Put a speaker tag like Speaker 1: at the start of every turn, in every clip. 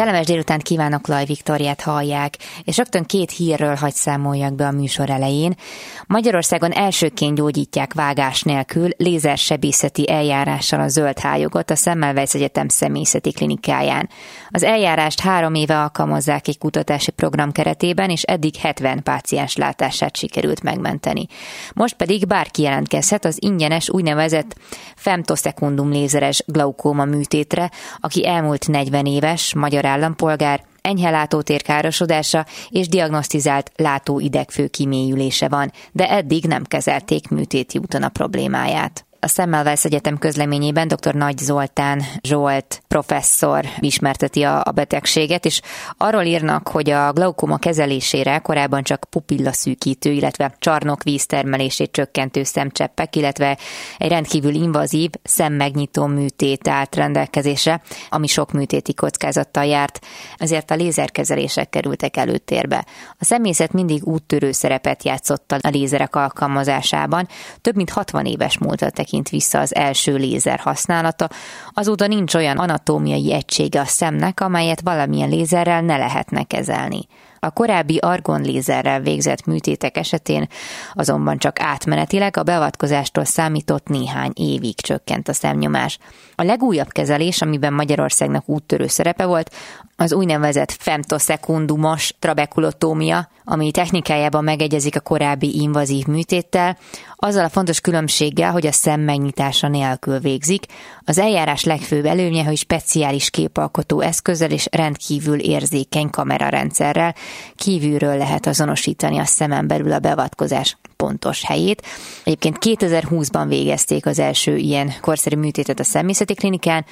Speaker 1: Kellemes délután kívánok, Laj Viktoriát hallják, és rögtön két hírről hagy számoljak be a műsor elején. Magyarországon elsőként gyógyítják vágás nélkül lézersebészeti eljárással a zöld hályogot a Semmelweis Egyetem személyzeti klinikáján. Az eljárást három éve alkalmazzák egy kutatási program keretében, és eddig 70 páciens látását sikerült megmenteni. Most pedig bárki jelentkezhet az ingyenes úgynevezett femtosekundum lézeres glaukóma műtétre, aki elmúlt 40 éves, magyar állampolgár, enyhe látótér károsodása és diagnosztizált látóidegfő kimélyülése van, de eddig nem kezelték műtéti úton a problémáját. A Semmelweis Egyetem közleményében dr. Nagy Zoltán Zsolt professzor ismerteti a, a betegséget, és arról írnak, hogy a glaukoma kezelésére korábban csak pupillaszűkítő, illetve csarnokvíz termelését csökkentő szemcseppek, illetve egy rendkívül invazív szemmegnyitó műtét állt rendelkezésre, ami sok műtéti kockázattal járt, ezért a lézerkezelések kerültek előtérbe. A személyzet mindig úttörő szerepet játszott a lézerek alkalmazásában, több mint 60 éves múltat tekint vissza az első lézer használata, azóta nincs olyan anatómiai egysége a szemnek, amelyet valamilyen lézerrel ne lehetne kezelni. A korábbi argonlézerrel végzett műtétek esetén azonban csak átmenetileg a beavatkozástól számított néhány évig csökkent a szemnyomás. A legújabb kezelés, amiben Magyarországnak úttörő szerepe volt, az úgynevezett femtosekundumos trabekulotómia, ami technikájában megegyezik a korábbi invazív műtéttel, azzal a fontos különbséggel, hogy a szem megnyitása nélkül végzik. Az eljárás legfőbb előnye, hogy speciális képalkotó eszközzel és rendkívül érzékeny kamerarendszerrel kívülről lehet azonosítani a szemen belül a beavatkozás pontos helyét. Egyébként 2020-ban végezték az első ilyen korszerű műtétet a személyzeti klinikán,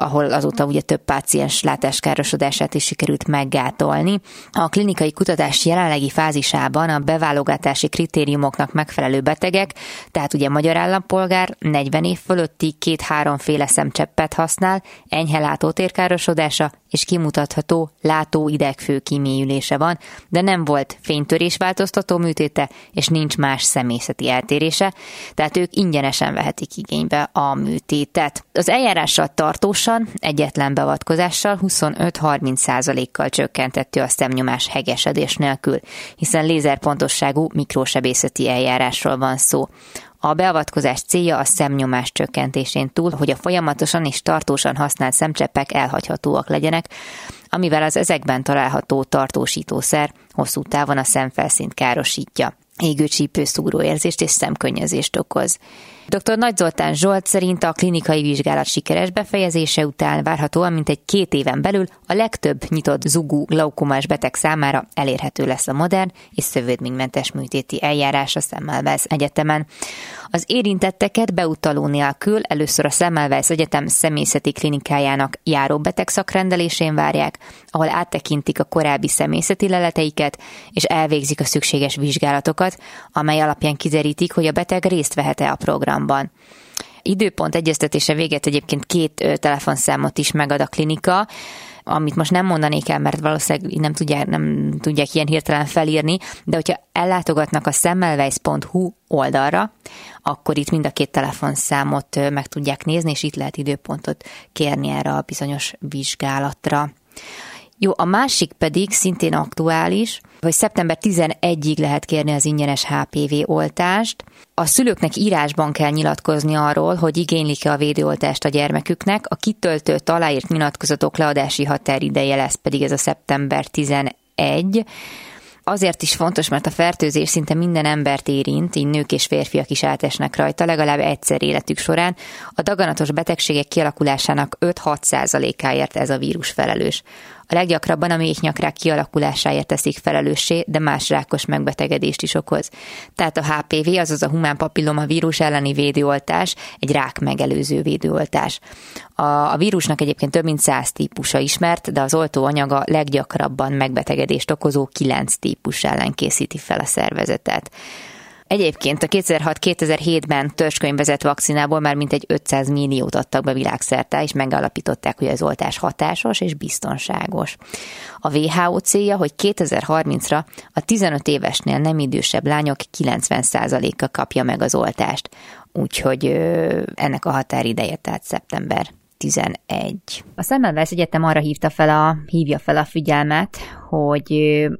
Speaker 1: ahol azóta ugye több páciens látáskárosodását is sikerült meggátolni. A klinikai kutatás jelenlegi fázisában a beválogatási kritériumoknak megfelelő betegek, tehát ugye magyar állampolgár 40 év fölötti két-háromféle szemcseppet használ, enyhe látótérkárosodása és kimutatható látóidegfő kimélyülése van, de nem volt fénytörés változtató műtéte, és nincs más személyzeti eltérése, tehát ők ingyenesen vehetik igénybe a műtétet. Az eljárással tartósan, egyetlen beavatkozással 25-30%-kal csökkentettő a szemnyomás hegesedés nélkül, hiszen lézerpontosságú mikrosebészeti eljárásról van szó. A beavatkozás célja a szemnyomás csökkentésén túl, hogy a folyamatosan és tartósan használt szemcseppek elhagyhatóak legyenek, amivel az ezekben található tartósítószer hosszú távon a szemfelszínt károsítja égőcsípő szúróérzést és szemkönnyezést okoz. Dr. Nagy Zoltán Zsolt szerint a klinikai vizsgálat sikeres befejezése után várhatóan mintegy két éven belül a legtöbb nyitott zugú glaukomás beteg számára elérhető lesz a modern és szövődménymentes műtéti eljárás a Semmelweis Egyetemen. Az érintetteket beutaló nélkül először a Semmelweis Egyetem személyzeti klinikájának járó beteg szakrendelésén várják, ahol áttekintik a korábbi személyzeti leleteiket, és elvégzik a szükséges vizsgálatokat, amely alapján kiderítik, hogy a beteg részt vehet-e a programban. Időpont egyeztetése véget egyébként két telefonszámot is megad a klinika, amit most nem mondanék el, mert valószínűleg nem tudják, nem tudják ilyen hirtelen felírni, de hogyha ellátogatnak a semmelweis.hu oldalra, akkor itt mind a két telefonszámot meg tudják nézni, és itt lehet időpontot kérni erre a bizonyos vizsgálatra. Jó, a másik pedig szintén aktuális, hogy szeptember 11-ig lehet kérni az ingyenes HPV oltást. A szülőknek írásban kell nyilatkozni arról, hogy igénylik-e a védőoltást a gyermeküknek. A kitöltött aláírt nyilatkozatok leadási határideje lesz pedig ez a szeptember 11 azért is fontos, mert a fertőzés szinte minden embert érint, így nők és férfiak is átesnek rajta, legalább egyszer életük során. A daganatos betegségek kialakulásának 5-6 százalékáért ez a vírus felelős. A leggyakrabban a méhnyakrák kialakulásáért teszik felelőssé, de más rákos megbetegedést is okoz. Tehát a HPV, azaz a humán papilloma vírus elleni védőoltás, egy rák megelőző védőoltás. A, a vírusnak egyébként több mint száz típusa ismert, de az oltóanyaga leggyakrabban megbetegedést okozó kilenc típus ellen készíti fel a szervezetet. Egyébként a 2006-2007-ben törzskönyvezett vakcinából már mintegy 500 milliót adtak be világszerte, és megállapították, hogy az oltás hatásos és biztonságos. A WHO célja, hogy 2030-ra a 15 évesnél nem idősebb lányok 90%-a kapja meg az oltást. Úgyhogy ennek a határideje, tehát szeptember 11. A Semmelweis Egyetem arra hívta fel a, hívja fel a figyelmet, hogy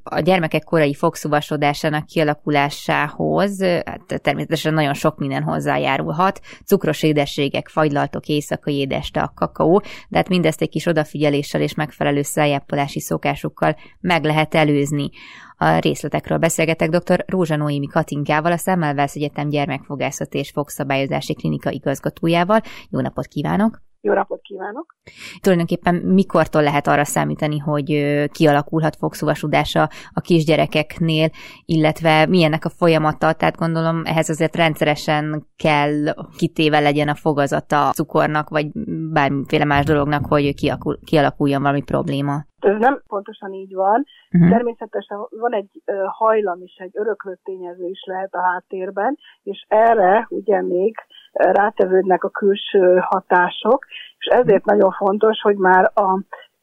Speaker 1: a gyermekek korai fogszúvasodásának kialakulásához hát természetesen nagyon sok minden hozzájárulhat. Cukros édességek, fagylaltok, éjszakai édeste, a kakaó, de hát mindezt egy kis odafigyeléssel és megfelelő szájápolási szokásokkal meg lehet előzni. A részletekről beszélgetek dr. Rózsa Noémi Katinkával, a Semmelweis Egyetem gyermekfogászati és fogszabályozási klinika igazgatójával. Jó napot kívánok!
Speaker 2: Jó napot kívánok!
Speaker 1: Tulajdonképpen mikortól lehet arra számítani, hogy kialakulhat fogszúvasudása a kisgyerekeknél, illetve milyennek a folyamata, tehát gondolom ehhez azért rendszeresen kell kitéve legyen a fogazata cukornak, vagy bármiféle más dolognak, hogy kialakuljon valami probléma.
Speaker 2: Ez nem pontosan így van. Uh-huh. Természetesen van egy hajlam is, egy öröklő tényező is lehet a háttérben, és erre ugye még rátevődnek a külső hatások, és ezért nagyon fontos, hogy már a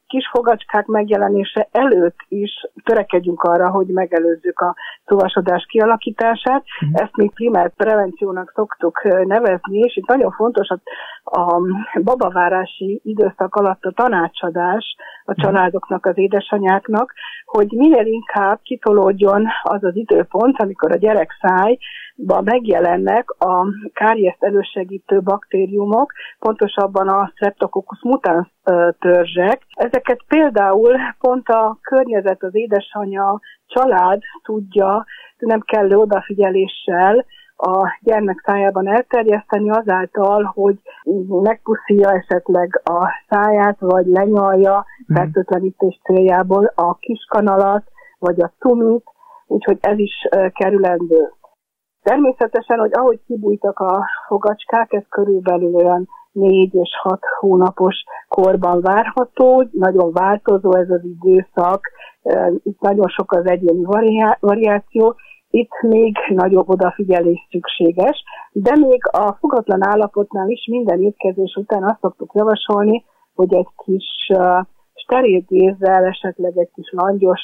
Speaker 2: kis fogacskák megjelenése előtt is törekedjünk arra, hogy megelőzzük a szuvasodás kialakítását. Uh-huh. Ezt mi primer prevenciónak szoktuk nevezni, és itt nagyon fontos a, a babavárási időszak alatt a tanácsadás a mhm. családoknak, az édesanyáknak, hogy minél inkább kitolódjon az az időpont, amikor a gyerek száj megjelennek a kárieszt elősegítő baktériumok, pontosabban a Streptococcus mutans törzsek. Ezeket például pont a környezet, az édesanyja, család tudja nem kellő odafigyeléssel a gyermek szájában elterjeszteni azáltal, hogy megpuszíja esetleg a száját, vagy lenyalja mhm. fertőtlenítés céljából a kiskanalat, vagy a cumit, úgyhogy ez is kerülendő. Természetesen, hogy ahogy kibújtak a fogacskák, ez körülbelül olyan négy és hat hónapos korban várható, nagyon változó ez az időszak, itt nagyon sok az egyéni variáció, itt még nagyobb odafigyelés szükséges, de még a fogatlan állapotnál is minden étkezés után azt szoktuk javasolni, hogy egy kis steril gézzel, esetleg egy kis langyos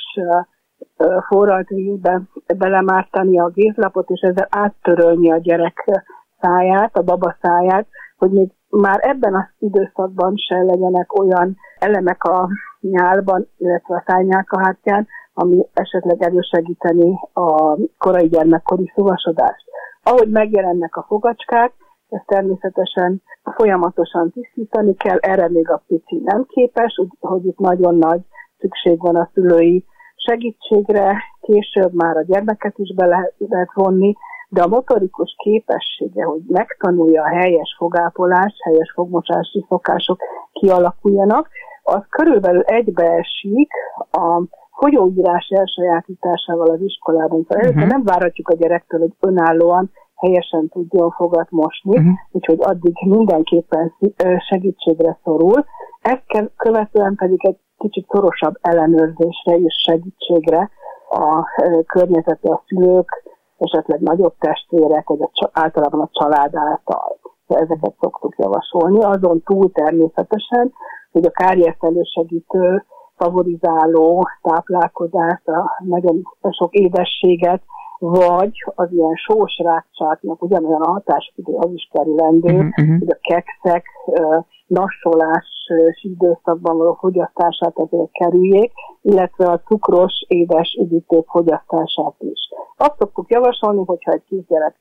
Speaker 2: forralt vízbe belemártani a gézlapot, és ezzel áttörölni a gyerek száját, a baba száját, hogy még már ebben az időszakban se legyenek olyan elemek a nyálban, illetve a szájnyálkahártyán, ami esetleg elősegíteni a korai gyermekkori szuvasodást. Ahogy megjelennek a fogacskák, ezt természetesen folyamatosan tisztítani kell, erre még a pici nem képes, hogy itt nagyon nagy szükség van a szülői segítségre, később már a gyermeket is be lehet, vonni, de a motorikus képessége, hogy megtanulja a helyes fogápolást, helyes fogmosási szokások kialakuljanak, az körülbelül egybeesik a folyóírás elsajátításával az iskolában. Szóval uh-huh. nem várhatjuk a gyerektől, hogy önállóan helyesen tudjon fogat mosni, uh-huh. úgyhogy addig mindenképpen segítségre szorul. Ezt követően pedig egy kicsit szorosabb ellenőrzésre és segítségre a környezeti a szülők, esetleg nagyobb testvérek, vagy a, általában a család által. Ezeket szoktuk javasolni. Azon túl természetesen, hogy a kárjezt elősegítő, favorizáló táplálkozást, a nagyon sok édességet, vagy az ilyen sós rákcsáknak ugyanolyan a hatásidő az is kerülendő, uh-huh. hogy a kekszek, nassolás időszakban való fogyasztását azért kerüljék, illetve a cukros, édes üdítők fogyasztását is. Azt szoktuk javasolni, hogyha egy kisgyerek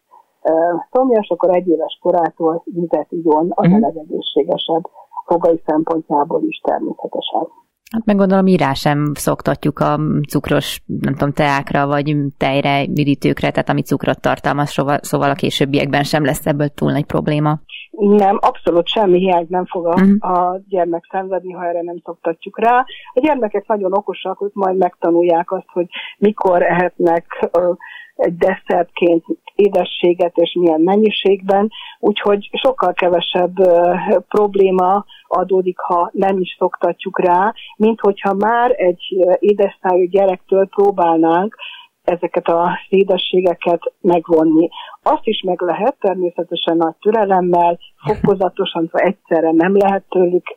Speaker 2: szomjas, akkor egy éves korától vizet igyon, az uh-huh. a legegészségesebb fogai szempontjából is természetesen.
Speaker 1: Hát meg gondolom, írás sem szoktatjuk a cukros, nem tudom, teákra, vagy tejre, üdítőkre, tehát ami cukrot tartalmaz, szóval a későbbiekben sem lesz ebből túl nagy probléma.
Speaker 2: Nem, abszolút semmi hiány nem fog a, uh-huh. a gyermek szenvedni, ha erre nem szoktatjuk rá. A gyermekek nagyon okosak, hogy majd megtanulják azt, hogy mikor ehetnek uh, egy desszertként édességet és milyen mennyiségben, úgyhogy sokkal kevesebb uh, probléma adódik, ha nem is szoktatjuk rá, mint hogyha már egy édesszájú gyerektől próbálnánk ezeket a édességeket megvonni. Azt is meg lehet természetesen nagy türelemmel, fokozatosan, vagy egyszerre nem lehet tőlük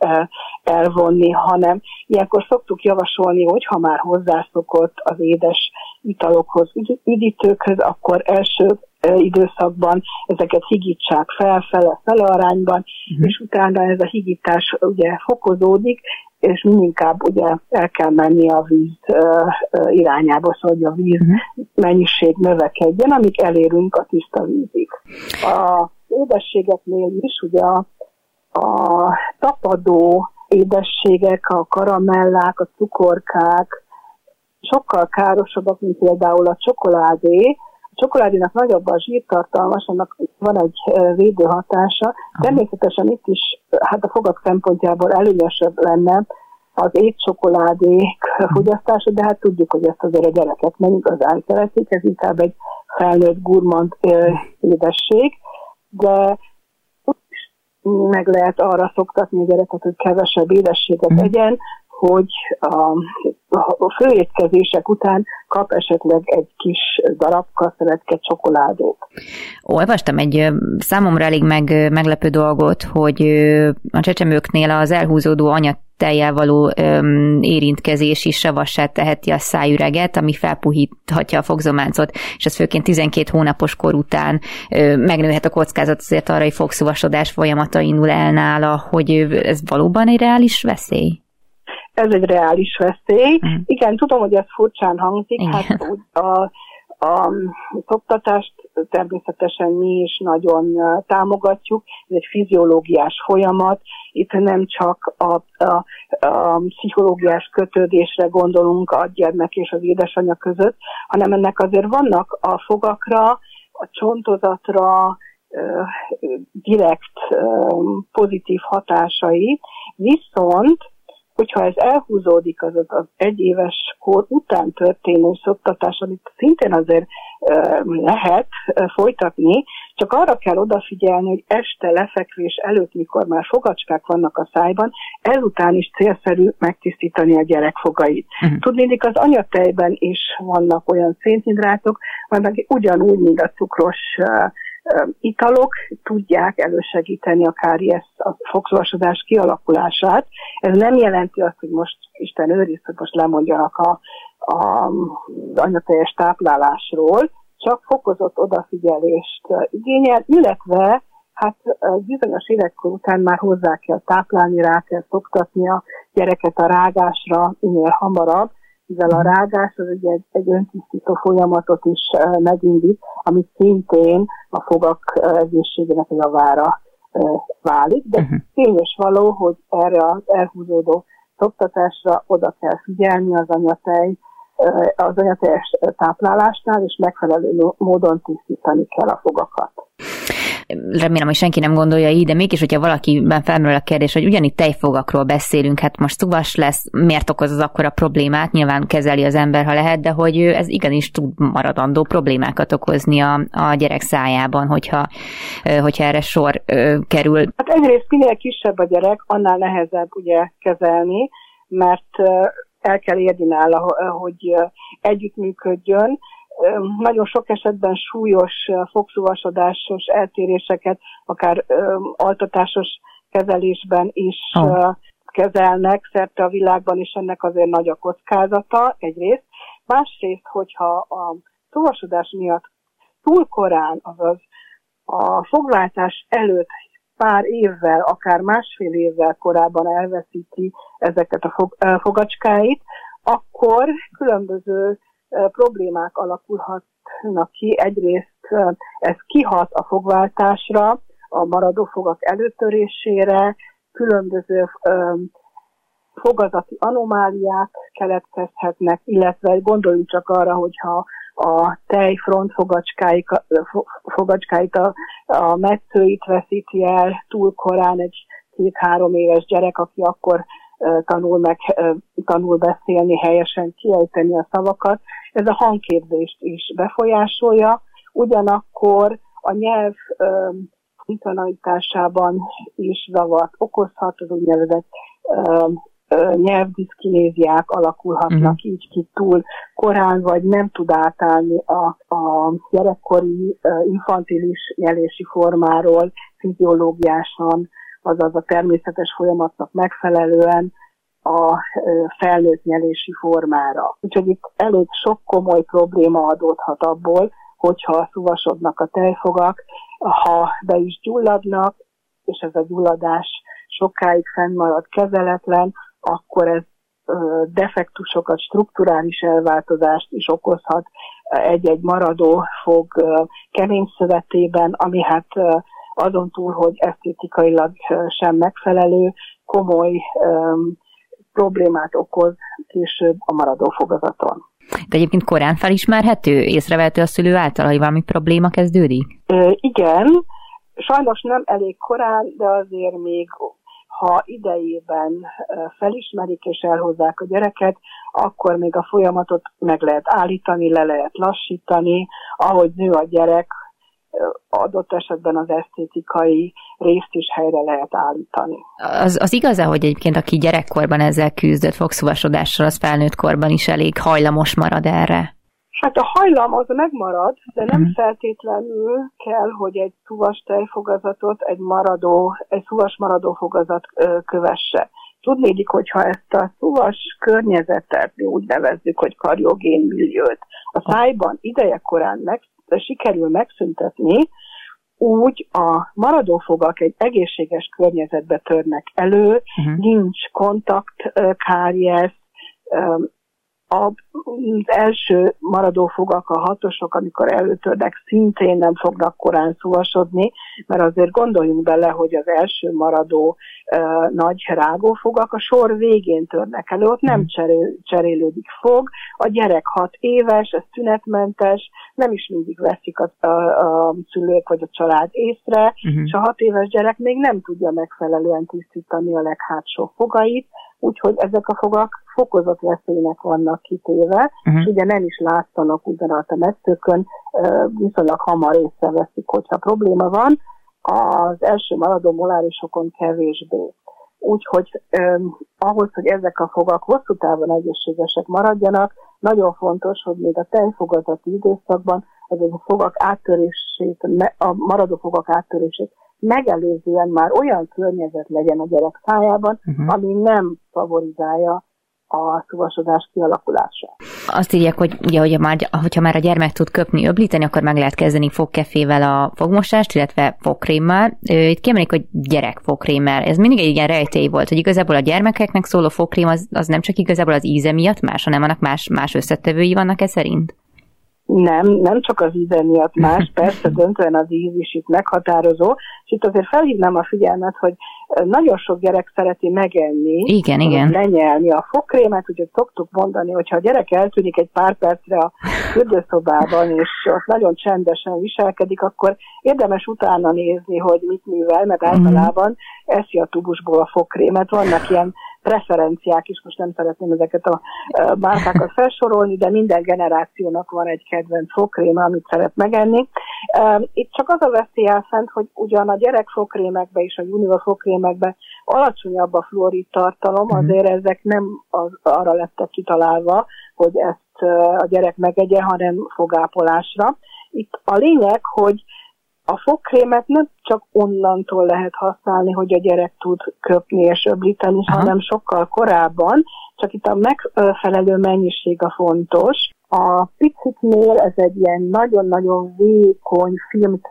Speaker 2: elvonni, hanem ilyenkor szoktuk javasolni, hogy ha már hozzászokott az édes italokhoz, üdítőkhöz, akkor első időszakban ezeket higítsák fel, fele, fele arányban, uh-huh. és utána ez a higítás ugye fokozódik, és inkább ugye el kell menni a víz irányába, szóval hogy a víz uh-huh. mennyiség növekedjen, amíg elérünk a tiszta vízig. A édességeknél is ugye a, a tapadó édességek, a karamellák, a cukorkák sokkal károsabbak, mint például a csokoládé, csokoládénak nagyobb a zsírtartalmas, annak van egy védő hatása. Természetesen itt is, hát a fogak szempontjából előnyösebb lenne az étcsokoládék fogyasztása, de hát tudjuk, hogy ezt azért a gyerekek nem igazán szeretik, ez inkább egy felnőtt gurmand édesség, de meg lehet arra szoktatni a gyereket, hogy kevesebb édességet mm. egyen, hogy a, a főétkezések után kap esetleg egy kis darabka szeretke csokoládét.
Speaker 1: Olvastam egy számomra elég meg, meglepő dolgot, hogy a csecsemőknél az elhúzódó anyat tejjel való öm, érintkezés is savassá teheti a szájüreget, ami felpuhíthatja a fogzománcot, és ez főként 12 hónapos kor után ö, megnőhet a kockázat, azért arra, hogy fogszuvasodás folyamata indul el nála, hogy ez valóban egy reális veszély?
Speaker 2: Ez egy reális veszély. Mm. Igen, tudom, hogy ez furcsán hangzik, Igen. hát a, a szoktatást természetesen mi is nagyon támogatjuk, ez egy fiziológiás folyamat, itt nem csak a, a, a pszichológiás kötődésre gondolunk a gyermek és az édesanyja között, hanem ennek azért vannak a fogakra, a csontozatra, direkt pozitív hatásai, viszont hogyha ez elhúzódik az, az egyéves kor után történő szoktatás, amit szintén azért lehet folytatni, csak arra kell odafigyelni, hogy este lefekvés előtt, mikor már fogacskák vannak a szájban, ezután is célszerű megtisztítani a gyerek fogait. Uh-huh. Tudnék, az anyatejben is vannak olyan szénhidrátok, amelyek ugyanúgy, mint a cukros uh, italok tudják elősegíteni a káriesz, a fogszorosodás kialakulását. Ez nem jelenti azt, hogy most Isten őriz, hogy most lemondjanak a, a, anyateljes táplálásról, csak fokozott odafigyelést igényel, illetve hát bizonyos életkor után már hozzá kell táplálni, rá kell szoktatni a gyereket a rágásra minél hamarabb, mivel a rágás az ugye egy, egy öntisztító folyamatot is megindít, ami szintén a fogak egészségének a javára válik, de uh-huh. való, hogy erre az elhúzódó szoktatásra oda kell figyelni az anyatej, az anyateljes táplálásnál, és megfelelő módon tisztítani kell a fogakat
Speaker 1: remélem, hogy senki nem gondolja így, de mégis, hogyha valakiben felmerül a kérdés, hogy ugyanitt tejfogakról beszélünk, hát most szuvas lesz, miért okoz az akkora problémát, nyilván kezeli az ember, ha lehet, de hogy ez igenis tud maradandó problémákat okozni a, a gyerek szájában, hogyha, hogyha erre sor kerül.
Speaker 2: Hát egyrészt minél kisebb a gyerek, annál nehezebb ugye kezelni, mert el kell érni nála, hogy együttműködjön, nagyon sok esetben súlyos fogszúvasodásos eltéréseket, akár altatásos kezelésben is oh. kezelnek szerte a világban, és ennek azért nagy a kockázata egyrészt. Másrészt, hogyha a szúvasodás miatt túl korán, azaz a fogváltás előtt pár évvel, akár másfél évvel korábban elveszíti ezeket a fog, fogacskáit, akkor különböző problémák alakulhatnak ki. Egyrészt ez kihat a fogváltásra, a maradó fogak előtörésére, különböző fogazati anomáliák keletkezhetnek, illetve gondoljunk csak arra, hogyha a tej frontfogacskáit, fogacskáit, a, a metszőit veszíti el túl korán egy két-három éves gyerek, aki akkor tanul meg, tanul beszélni, helyesen kiejteni a szavakat. Ez a hangképzést is befolyásolja, ugyanakkor a nyelv internalitásában is zavart okozhat, az úgynevezett nyelvdiszkinéziák alakulhatnak uh-huh. így ki túl korán, vagy nem tud átállni a, a gyerekkori infantilis nyelési formáról fiziológiásan, azaz a természetes folyamatnak megfelelően a felnőtt nyelési formára. Úgyhogy itt elég sok komoly probléma adódhat abból, hogyha szuvasodnak a tejfogak, ha be is gyulladnak, és ez a gyulladás sokáig fennmarad kezeletlen, akkor ez defektusokat, strukturális elváltozást is okozhat egy-egy maradó fog kemény szövetében, ami hát azon túl, hogy esztétikailag sem megfelelő, komoly problémát okoz később a maradó fogazaton.
Speaker 1: De egyébként korán felismerhető? Észrevehető a szülő által, hogy valami probléma kezdődik?
Speaker 2: igen, sajnos nem elég korán, de azért még ha idejében felismerik és elhozzák a gyereket, akkor még a folyamatot meg lehet állítani, le lehet lassítani, ahogy nő a gyerek, adott esetben az esztétikai részt is helyre lehet állítani.
Speaker 1: Az, az igaz hogy egyébként aki gyerekkorban ezzel küzdött fogszúvasodással, az felnőtt korban is elég hajlamos marad erre?
Speaker 2: Hát a hajlam az megmarad, de nem uh-huh. feltétlenül kell, hogy egy szuvas tejfogazatot egy maradó, egy szuvas maradó fogazat kövesse. Tudnédik, hogyha ezt a szuvas környezetet, mi úgy nevezzük, hogy karjogén milliót, a szájban idejekorán meg, sikerül megszüntetni, úgy a maradófogak egy egészséges környezetbe törnek elő, uh-huh. nincs kontakt, káries, az első maradó fogak, a hatosok, amikor előtörnek, szintén nem fognak korán szuvasodni, mert azért gondoljunk bele, hogy az első maradó uh, nagy rágófogak a sor végén törnek elő, ott nem hmm. cserél, cserélődik fog, a gyerek hat éves, ez tünetmentes, nem is mindig veszik a, a, a szülők vagy a család észre, uh-huh. és a hat éves gyerek még nem tudja megfelelően tisztítani a leghátsó fogait, úgyhogy ezek a fogak fokozott veszélynek vannak kitéve, uh-huh. és ugye nem is látszanak ugyanaz a messzőkön, viszonylag hamar észreveszik, hogyha probléma van, az első maradó molárisokon kevésbé. Úgyhogy eh, ahhoz, hogy ezek a fogak hosszú távon egészségesek maradjanak, nagyon fontos, hogy még a tejfogazati időszakban ezek a fogak áttörését, a maradó fogak áttörését megelőzően már olyan környezet legyen a gyerek szájában, uh-huh. ami nem favorizálja a szuvasodás kialakulása.
Speaker 1: Azt írják, hogy ugye, hogy már, hogyha már a gyermek tud köpni, öblíteni, akkor meg lehet kezdeni fogkefével a fogmosást, illetve fogkrémmel. Itt kiemelik, hogy gyerek fogkrémmel. Ez mindig egy ilyen rejtély volt, hogy igazából a gyermekeknek szóló fogkrém az, az nem csak igazából az íze miatt más, hanem annak más, más összetevői vannak e szerint?
Speaker 2: Nem, nem csak az íze miatt más, persze döntően az íz is itt meghatározó, és itt azért felhívnám a figyelmet, hogy nagyon sok gyerek szereti megenni,
Speaker 1: igen, igen.
Speaker 2: lenyelni a fogkrémet, úgyhogy szoktuk mondani, hogy ha a gyerek eltűnik egy pár percre a fürdőszobában, és ott nagyon csendesen viselkedik, akkor érdemes utána nézni, hogy mit művel, mert mhm. általában eszi a tubusból a fogkrémet. Vannak ilyen preferenciák is, most nem szeretném ezeket a márkákat felsorolni, de minden generációnak van egy kedvenc fogkréme, amit szeret megenni. Itt csak az a veszély elfent, hogy ugyan a gyerek fogkrémekbe és a junior fogkrémekbe alacsonyabb a fluorid tartalom, mhm. azért ezek nem az, arra lettek kitalálva, hogy ezt a gyerek megegye, hanem fogápolásra. Itt a lényeg, hogy a fogkrémet nem csak onnantól lehet használni, hogy a gyerek tud köpni és öblíteni, Aha. hanem sokkal korábban, csak itt a megfelelő mennyiség a fontos. A piciknél ez egy ilyen nagyon-nagyon vékony film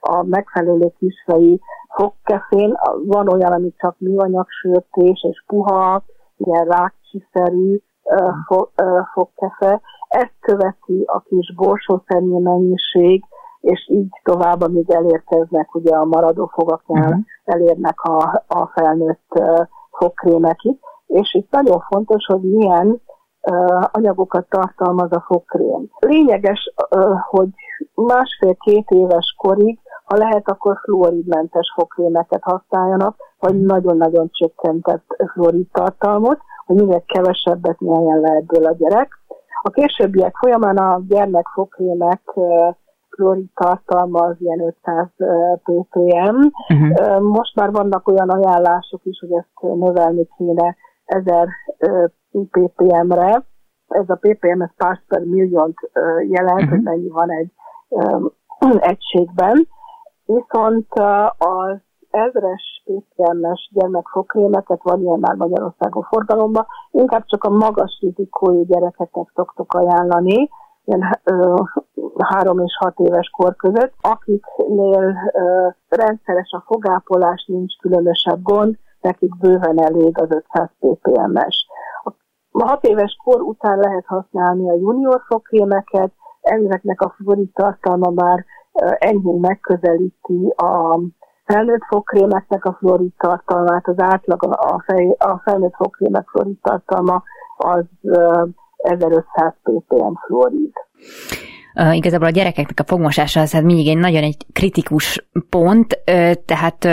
Speaker 2: a megfelelő kisfejű fogkefén. Van olyan, ami csak műanyagsürtés és puha, ilyen rákcsiszerű fogkefe. Ezt követi a kis borsószernyi mennyiség, és így tovább, amíg elérkeznek ugye a maradó fogaknál, uh-huh. elérnek a, a felnőtt uh, fogkrémekig, és itt nagyon fontos, hogy milyen uh, anyagokat tartalmaz a fogkrém. Lényeges, uh, hogy másfél-két éves korig, ha lehet, akkor fluoridmentes fogkrémeket használjanak, vagy nagyon-nagyon csökkentett fluorid tartalmot, hogy minél kevesebbet nyeljen le ebből a gyerek. A későbbiek folyamán a gyermek fogkrémek uh, fluorid tartalma az ilyen 500 ppm. Uh-huh. Most már vannak olyan ajánlások is, hogy ezt növelni kéne 1000 ppm-re. Ez a ppm, ez parts per milliót jelent, uh-huh. hogy mennyi van egy egységben. Viszont az ezres ppm-es gyermekfokrémeket, van ilyen már Magyarországon forgalomban, inkább csak a magas rizikói gyerekeknek szoktuk ajánlani, ilyen ö, három és hat éves kor között, akiknél ö, rendszeres a fogápolás, nincs különösebb gond, nekik bőven elég az 500 ppm-es. A hat éves kor után lehet használni a junior fogkrémeket, ezeknek a fluorid tartalma már enyhén megközelíti a felnőtt fogkrémeknek a fluorid tartalmát, az átlag a, fej, a felnőtt fogkrémek fluorid tartalma az 1500 ppm fluorid.
Speaker 1: Igazából a gyerekeknek a fogmosása az hát mindig egy nagyon egy kritikus pont, tehát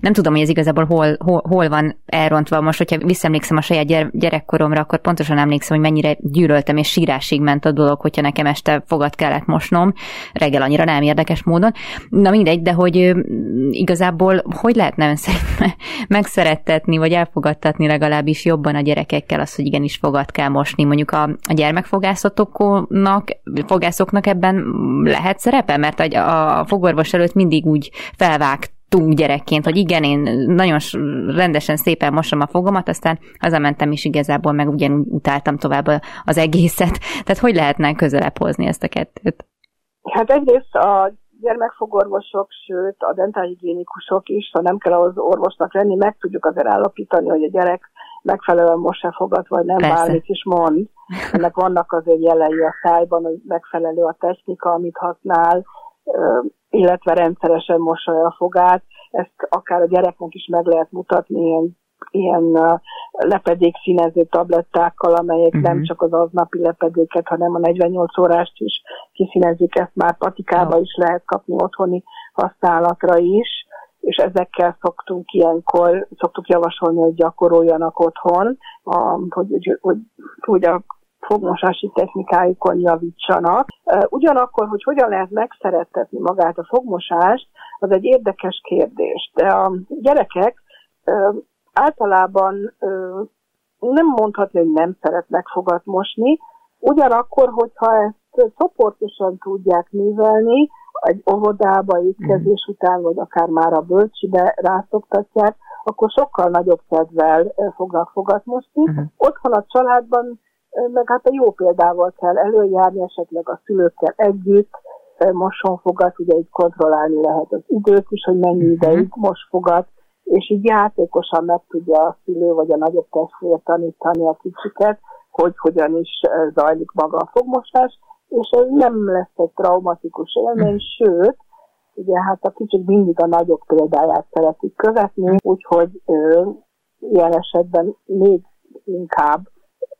Speaker 1: nem tudom, hogy ez igazából hol, hol, hol van elrontva. Most, hogyha visszaemlékszem a saját gyere, gyerekkoromra, akkor pontosan emlékszem, hogy mennyire gyűlöltem, és sírásig ment a dolog, hogyha nekem este fogat kellett mosnom, reggel annyira nem érdekes módon. Na mindegy, de hogy igazából hogy lehetne megszerettetni, vagy elfogadtatni legalábbis jobban a gyerekekkel azt, hogy igenis fogat kell mosni. Mondjuk a, a gyermekfogászatoknak, fogás jogászoknak ebben lehet szerepe? Mert a fogorvos előtt mindig úgy felvágtunk gyerekként, hogy igen, én nagyon rendesen szépen mosom a fogomat, aztán hazamentem is igazából, meg ugyanúgy utáltam tovább az egészet. Tehát hogy lehetne közelebb hozni ezt a kettőt?
Speaker 2: Hát egyrészt a gyermekfogorvosok, sőt a dentálhigiénikusok is, ha nem kell ahhoz orvosnak lenni, meg tudjuk azért állapítani, hogy a gyerek megfelelően most fogat, vagy nem Persze. bármit is mond. Ennek vannak azért jelei a szájban, hogy megfelelő a technika, amit használ, illetve rendszeresen mosolja a fogát. Ezt akár a gyereknek is meg lehet mutatni ilyen, ilyen lepedékszínező tablettákkal, amelyek uh-huh. nem mhm. csak az aznapi lepedéket, hanem a 48 órást is kiszínezik, ezt már patikába oh. is lehet kapni otthoni használatra is és ezekkel szoktunk ilyenkor, szoktuk javasolni, hogy gyakoroljanak otthon, a, hogy, hogy, hogy a fogmosási technikáikon javítsanak. Ugyanakkor, hogy hogyan lehet megszerettetni magát a fogmosást, az egy érdekes kérdés. De a gyerekek általában nem mondhatni, hogy nem szeretnek fogat mosni, ugyanakkor, hogyha ezt csoportosan tudják művelni, egy óvodába étkezés mm. után, vagy akár már a bölcsibe rászoktatják, akkor sokkal nagyobb kedvel fognak fogatmosni. Uh-huh. Otthon a családban meg hát a jó példával kell előjárni, esetleg a szülőkkel együtt moson fogat, ugye így kontrollálni lehet az időt is, hogy mennyi uh-huh. ideig most fogat, és így játékosan meg tudja a szülő vagy a nagyobb testvér tanítani a kicsiket, hogy hogyan is zajlik maga a fogmosás, és ez nem lesz egy traumatikus élmény, hm. sőt, ugye hát a kicsik mindig a nagyobb példáját szeretik követni, úgyhogy ö, ilyen esetben még inkább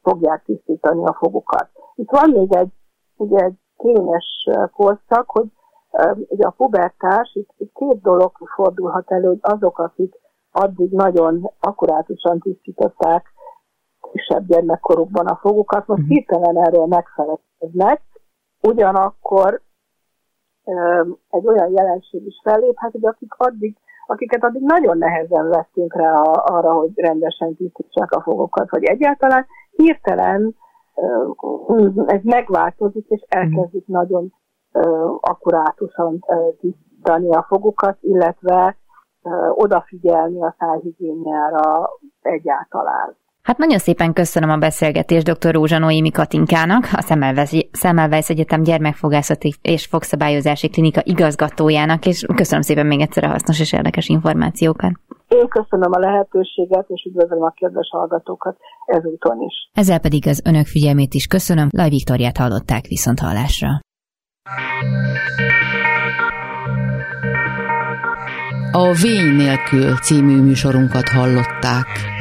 Speaker 2: fogják tisztítani a fogukat. Itt van még egy, ugye egy kényes korszak, hogy ö, ugye a pubertás, itt, itt két dolog fordulhat elő, hogy azok, akik addig nagyon akkurátusan tisztították kisebb gyermekkorukban a fogukat, most mhm. hirtelen erről megfelelkeznek, ugyanakkor egy olyan jelenség is felléphet, hogy akik addig, akiket addig nagyon nehezen vesztünk rá arra, hogy rendesen tisztítsák a fogokat, vagy egyáltalán hirtelen ez megváltozik, és elkezdik mm. nagyon akkurátusan tisztítani a fogukat, illetve odafigyelni a szájhigiéniára egyáltalán.
Speaker 1: Hát nagyon szépen köszönöm a beszélgetést dr. Rózsa Noémi Katinkának, a Szemmelweis Egyetem gyermekfogászati és fogszabályozási klinika igazgatójának, és köszönöm szépen még egyszer a hasznos és érdekes információkat.
Speaker 2: Én köszönöm a lehetőséget, és üdvözlöm a kedves hallgatókat ezúton is.
Speaker 1: Ezzel pedig az önök figyelmét is köszönöm. Laj Viktoriát hallották viszont hallásra.
Speaker 3: A Vény nélkül című műsorunkat hallották.